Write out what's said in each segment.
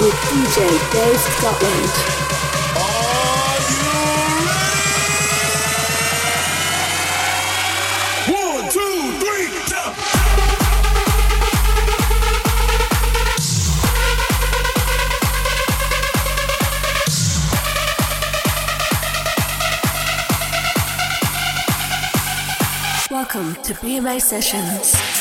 with DJ Dave Scotland. Welcome to BMA Sessions.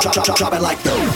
Drop drop, drop, drop, it like.